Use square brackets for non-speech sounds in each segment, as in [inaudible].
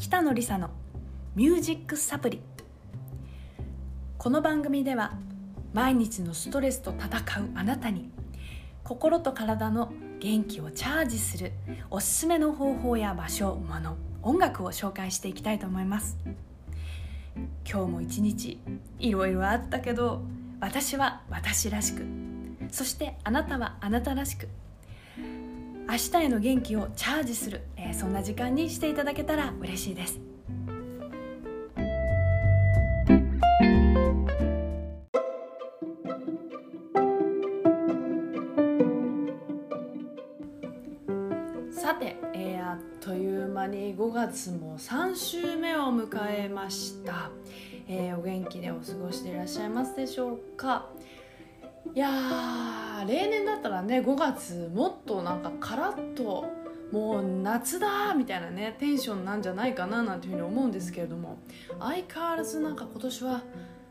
北野梨沙のミュージックサプリ。この番組では毎日のストレスと戦うあなたに心と体の元気をチャージするおすすめの方法や場所物音楽を紹介していきたいと思います。今日も一日いろいろあったけど私は私らしくそしてあなたはあなたらしく明日への元気をチャージする、え、そんな時間にしていただけたら嬉しいです。さて、えー、あっという間に5月も3週目を迎えました、えー、お元気でお過ごしでいらっしゃいますでしょうか。いや例年だったらね5月もっとなんかカラッともう夏だみたいなねテンションなんじゃないかななんていうふうに思うんですけれども。相変わらずなんか今年は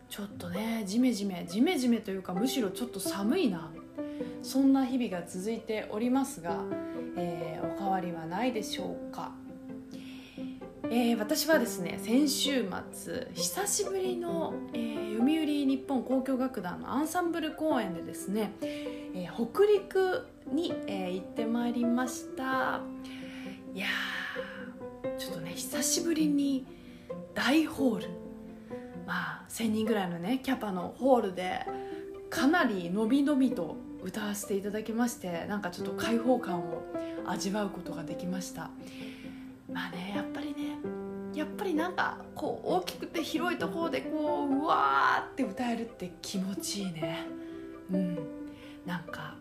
ちょっとねジメジメジメジメというかむしろちょっと寒いな。そんな日々が続いておりますが、えー、お変わりはないでしょうか。えー、私はですね先週末久しぶりの、えー、読売日本交響楽団のアンサンブル公演でですね、えー、北陸に、え行ってまいりました。いやちょっとね久しぶりに大ホール。まあ1,000人ぐらいのねキャパのホールでかなりのびのびと歌わせていただきましてなんかちょっと開放感を味わうことができました。まあねやっぱりねやっぱりなんかこう大きくて広いところでこううわーって歌えるって気持ちいいね。うん。なんか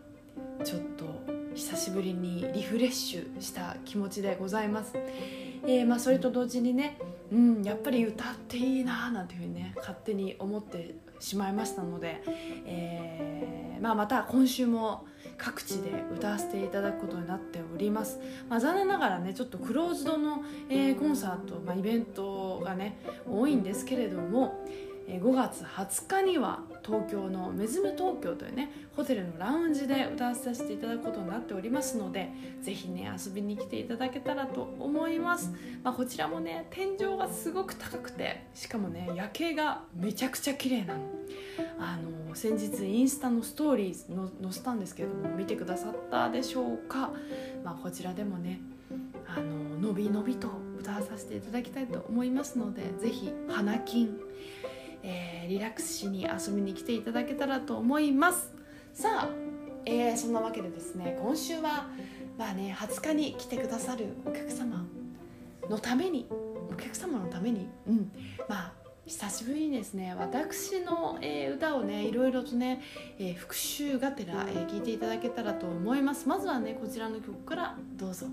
ちょっと久しぶりにリフレッシュした気持ちでございます、えー、まあ、それと同時にね、うん、やっぱり歌っていいななんていうふうにね勝手に思ってしまいましたので、えー、まあ、また今週も各地で歌わせていただくことになっております、まあ、残念ながらねちょっとクローズドの、えー、コンサート、まあ、イベントがね多いんですけれども5月20日には東京のメズム東京というねホテルのラウンジで歌わさせていただくことになっておりますのでぜひね遊びに来ていただけたらと思います、まあ、こちらもね天井がすごく高くてしかもね夜景がめちゃくちゃ綺麗なの。あの先日インスタのストーリーの載せたんですけれども見てくださったでしょうか、まあ、こちらでもねあののびのびと歌わさせていただきたいと思いますのでぜひ花金えー、リラックスしに遊びに来ていただけたらと思いますさあ、えー、そんなわけでですね今週はまあね20日に来てくださるお客様のためにお客様のためにうんまあ久しぶりにですね私の、えー、歌をねいろいろとね、えー、復習がてら、えー、いていただけたらと思いますまずはねこちらの曲からどうぞ。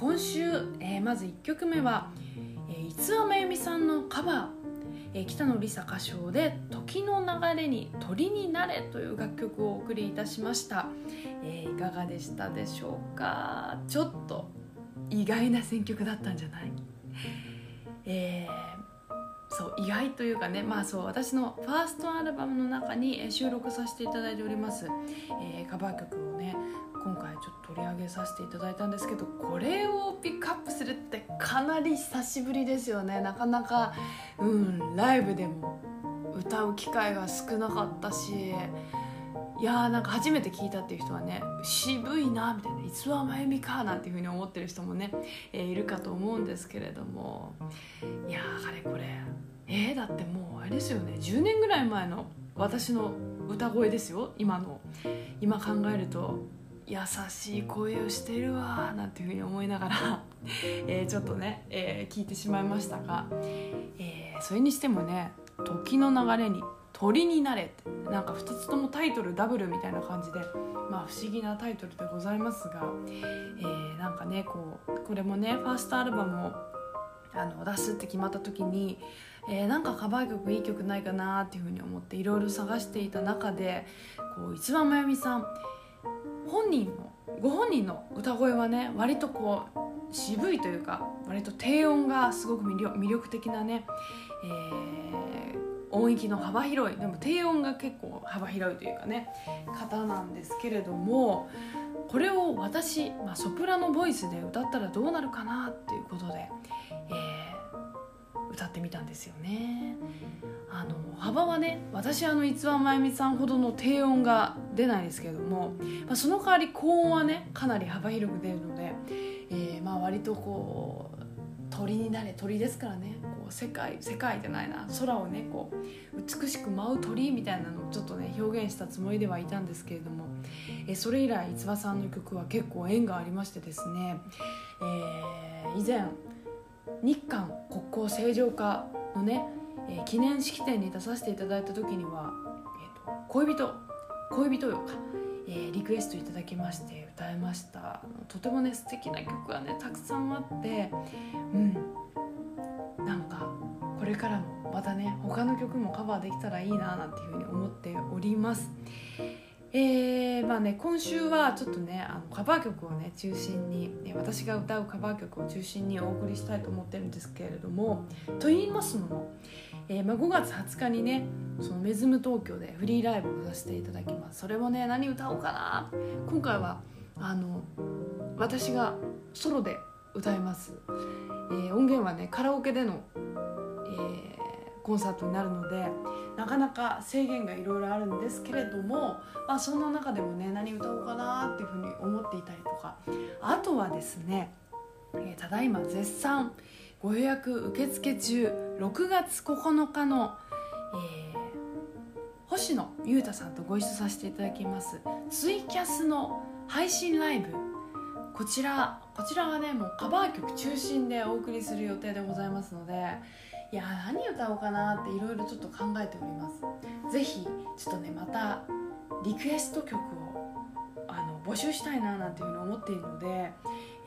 今週、えー、まず1曲目は、えー、五輪真由美さんのカバー、えー、北野梨沙歌唱で「時の流れに鳥になれ」という楽曲をお送りいたしました、えー、いかがでしたでしょうか？ちょっと意外な選曲だったんじゃない？えー、そう意外というかねまあそう私のファーストアルバムの中に収録させていただいております、えー、カバー曲をね今回ちょっと取り上げさせていただいたんですけどこれをピックアップするってかなり久しぶりですよね。なかなかうんライブでも歌う機会が少なかったし。いやーなんか初めて聞いたっていう人はね渋いなみたいな「いつはまゆみか」なんていうふうに思ってる人もね、えー、いるかと思うんですけれども。いやーあれこれえー、だってもうあれですよね。10年ぐらい前の私の歌声ですよ。今の今考えると。優しい声をしてるわなんていうふうに思いながら [laughs] えちょっとね、えー、聞いてしまいましたが、えー、それにしてもね「時の流れに鳥になれ」ってなんか2つともタイトルダブルみたいな感じで、まあ、不思議なタイトルでございますが、えー、なんかねこうこれもねファーストアルバムをあの出すって決まった時に、えー、なんかカバー曲いい曲ないかなっていうふうに思っていろいろ探していた中でこう一番真由美さん本人のご本人の歌声はね割とこう渋いというか割と低音がすごく魅力的なね、えー、音域の幅広いでも低音が結構幅広いというかね方なんですけれどもこれを私、まあ、ソプラノボイスで歌ったらどうなるかなっていうことで、歌ってみたんですよね。あの幅はね私あの逸話真由美さんほどの低音が出ないですけれども、まあ、その代わり高音はねかなり幅広く出るので、えー、まあ割とこう鳥になれ鳥ですからねこう世界世界じゃないな空をねこう美しく舞う鳥みたいなのをちょっとね表現したつもりではいたんですけれども、え、それ以来逸話さんの曲は結構縁がありましてですね、えー、以前日韓国交正常化のねえー、記念式典に出させていただいた時には、えーと、恋人恋人よか、えー、リクエストいただきまして歌いました。とてもね素敵な曲がねたくさんあってうん。なんかこれからもまたね他の曲もカバーできたらいいななんていうふうに思っております。えー、まあね今週はちょっとねあのカバー曲をね中心に私が歌うカバー曲を中心にお送りしたいと思ってるんですけれどもと言いますのも、えー、まあ、5月20日にねそのメズム東京でフリーライブをさせていただきます。それもね何歌おうかな。今回はあの私がソロで歌います、えー、音源はねカラオケでの、えコンサートになるのでなかなか制限がいろいろあるんですけれども、まあ、その中でもね何歌おうかなっていうふうに思っていたりとか。あとはですね、えー、ただいま絶賛ご予約受付中6月9日の、えー、星野裕太さんとご一緒させていただきますツイキャスの配信ライブ。こちらこちらはねもうカバー曲中心でお送りする予定でございますのでいや何歌おうかなっていろいろちょっと考えております。ぜひちょっとねまたリクエスト曲をあの募集したいななんていうふうに思っているので、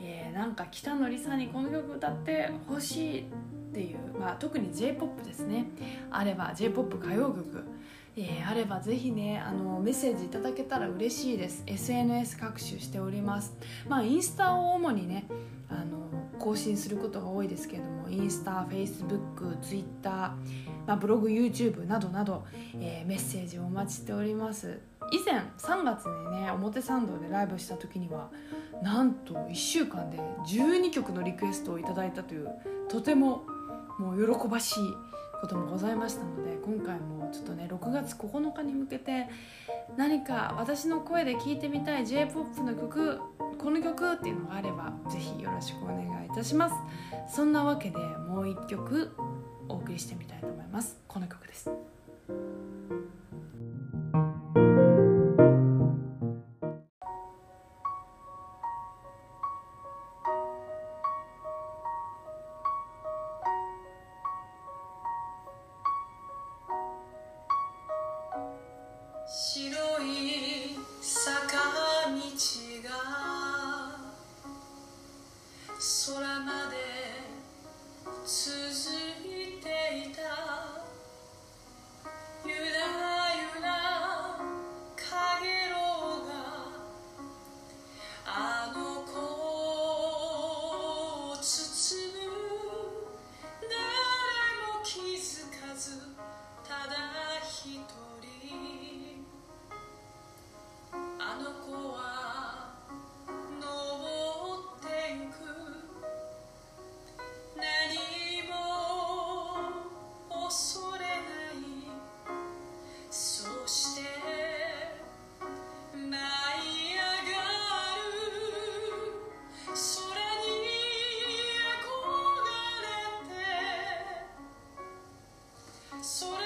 えー、なんか北野梨沙にこの曲歌ってほしいっていう、まあ、特に j p o p ですね。あれば j p o p 歌謡曲。えー、あればぜひねあのメッセージいただけたら嬉しいです。SNS 各種しております。まあインスタを主にねあの更新することが多いですけれどもインスタフェイスブックツイッター、まあ、ブログ YouTube などなど、えー、メッセージをお待ちしております。以前3月にね表参道でライブした時にはなんと1週間で12曲のリクエストをいただいたというとてももう喜ばしいこともございましたので今回もちょっとね6月9日に向けて何か私の声で聴いてみたい j p o p の曲この曲っていうのがあれば是非よろしくお願いいたします。そんなわけでもう一曲お送りしてみたいと思います。この曲です。え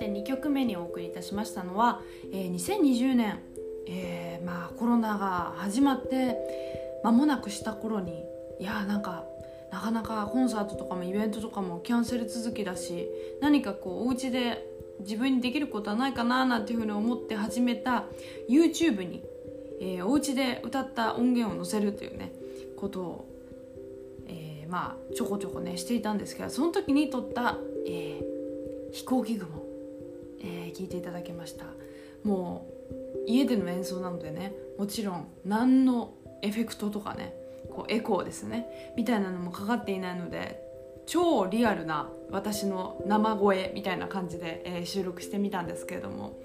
て2曲目にお送りいたしましたのは、えー、2020年、えー、まあ、コロナが始まって間もなくした頃にいやーなんかなかなかコンサートとかもイベントとかもキャンセル続きだし何かこうお家で自分にできることはないかななんていうふうに思って始めた YouTube に、えー、お家で歌った音源を載せるというねことを、えー、まあちょこちょこねしていたんですけどその時に撮った、えー、飛行機雲えー、聞いていただきました。もう家での演奏なのでねもちろん何のエフェクトとかねこうエコーですねみたいなのもかかっていないので超リアルな私の生声みたいな感じで、えー、収録してみたんですけれども。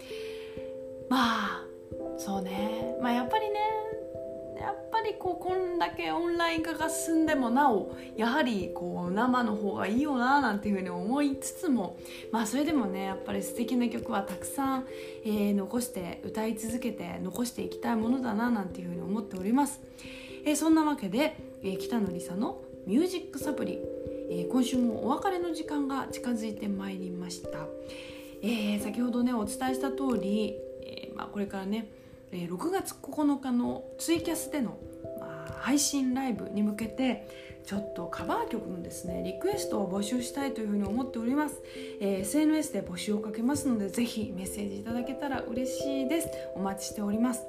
まあそうね。まあやっぱりねやっぱりこうこんだけオンライン化が進んでもなおやはりこう生の方がいいよななんていうふうに思いつつもまあそれでもねやっぱり素敵な曲はたくさん、えー、残して歌い続けて残していきたいものだななんていうふうに思っております、えー、そんなわけで、えー、北野梨沙の「ミュージックサプリ」えー、今週もお別れの時間が近づいてまいりました、えー、先ほどねお伝えした通り、えーまあ、これからねえ6月9日のツイキャスでの、ま、配信ライブに向けてちょっとカバー曲のですねリクエストを募集したいというふうに思っております、えー、SNS で募集をかけますのでぜひメッセージいただけたら嬉しいです。お待ちしております。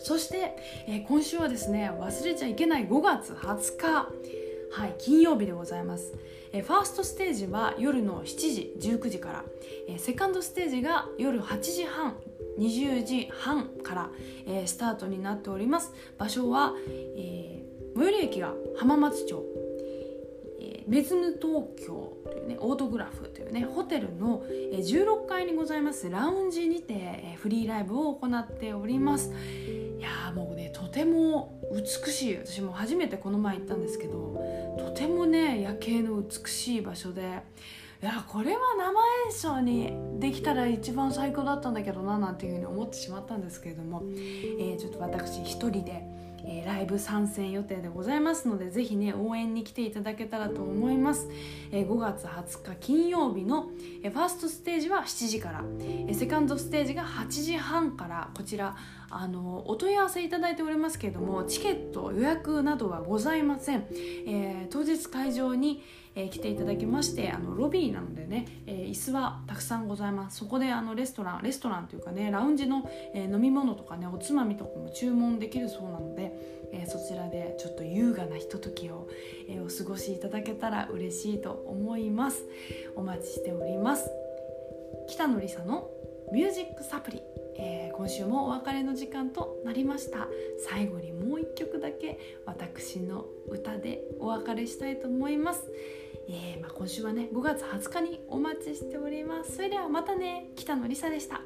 そして、えー、今週はですね忘れちゃいけない5月20日。はい金曜日でございます。えファーストステージは夜の7時19時から、えセカンドステージが夜8時半20時半から、えー、スタートになっております。場所は、えー、最寄り駅が浜松町、えー、メズム東京というねオートグラフというねホテルの、えー、16階にございますラウンジにて、えー、フリーライブを行っております。いやもうねとても美しい。私も初めてこの前行ったんですけどとてもね夜景の美しい場所で。いやこれは生演奏にできたら一番最高だったんだけどななんていうふうに思ってしまったんですけれども、えー、ちょっと私一人で、えー、ライブ参戦予定でございますのでぜひね応援に来ていただけたらと思います、えー、5月20日金曜日の、えー、ファーストステージは7時から、え、セカンドステージが8時半から。こちらあのお問い合わせいただいておりますけれどもチケット予約などはございません、え、当日会場にえー、来ていただきましてあのロビーなのでね、えー、椅子はたくさんございます。そこであのレストランレストランというかねラウンジの、えー、飲み物とかねおつまみとかも注文できるそうなので、えそちらでちょっと優雅なひとときを、えお過ごしいただけたら嬉しいと思います。お待ちしております。北野梨沙のミュージックサプリ。えー、今週もお別れの時間となりました。最後にもう一曲だけ私の歌でお別れしたいと思います、えー、まあ、今週はね5月20日にお待ちしております。それではまたね。北野りさでした。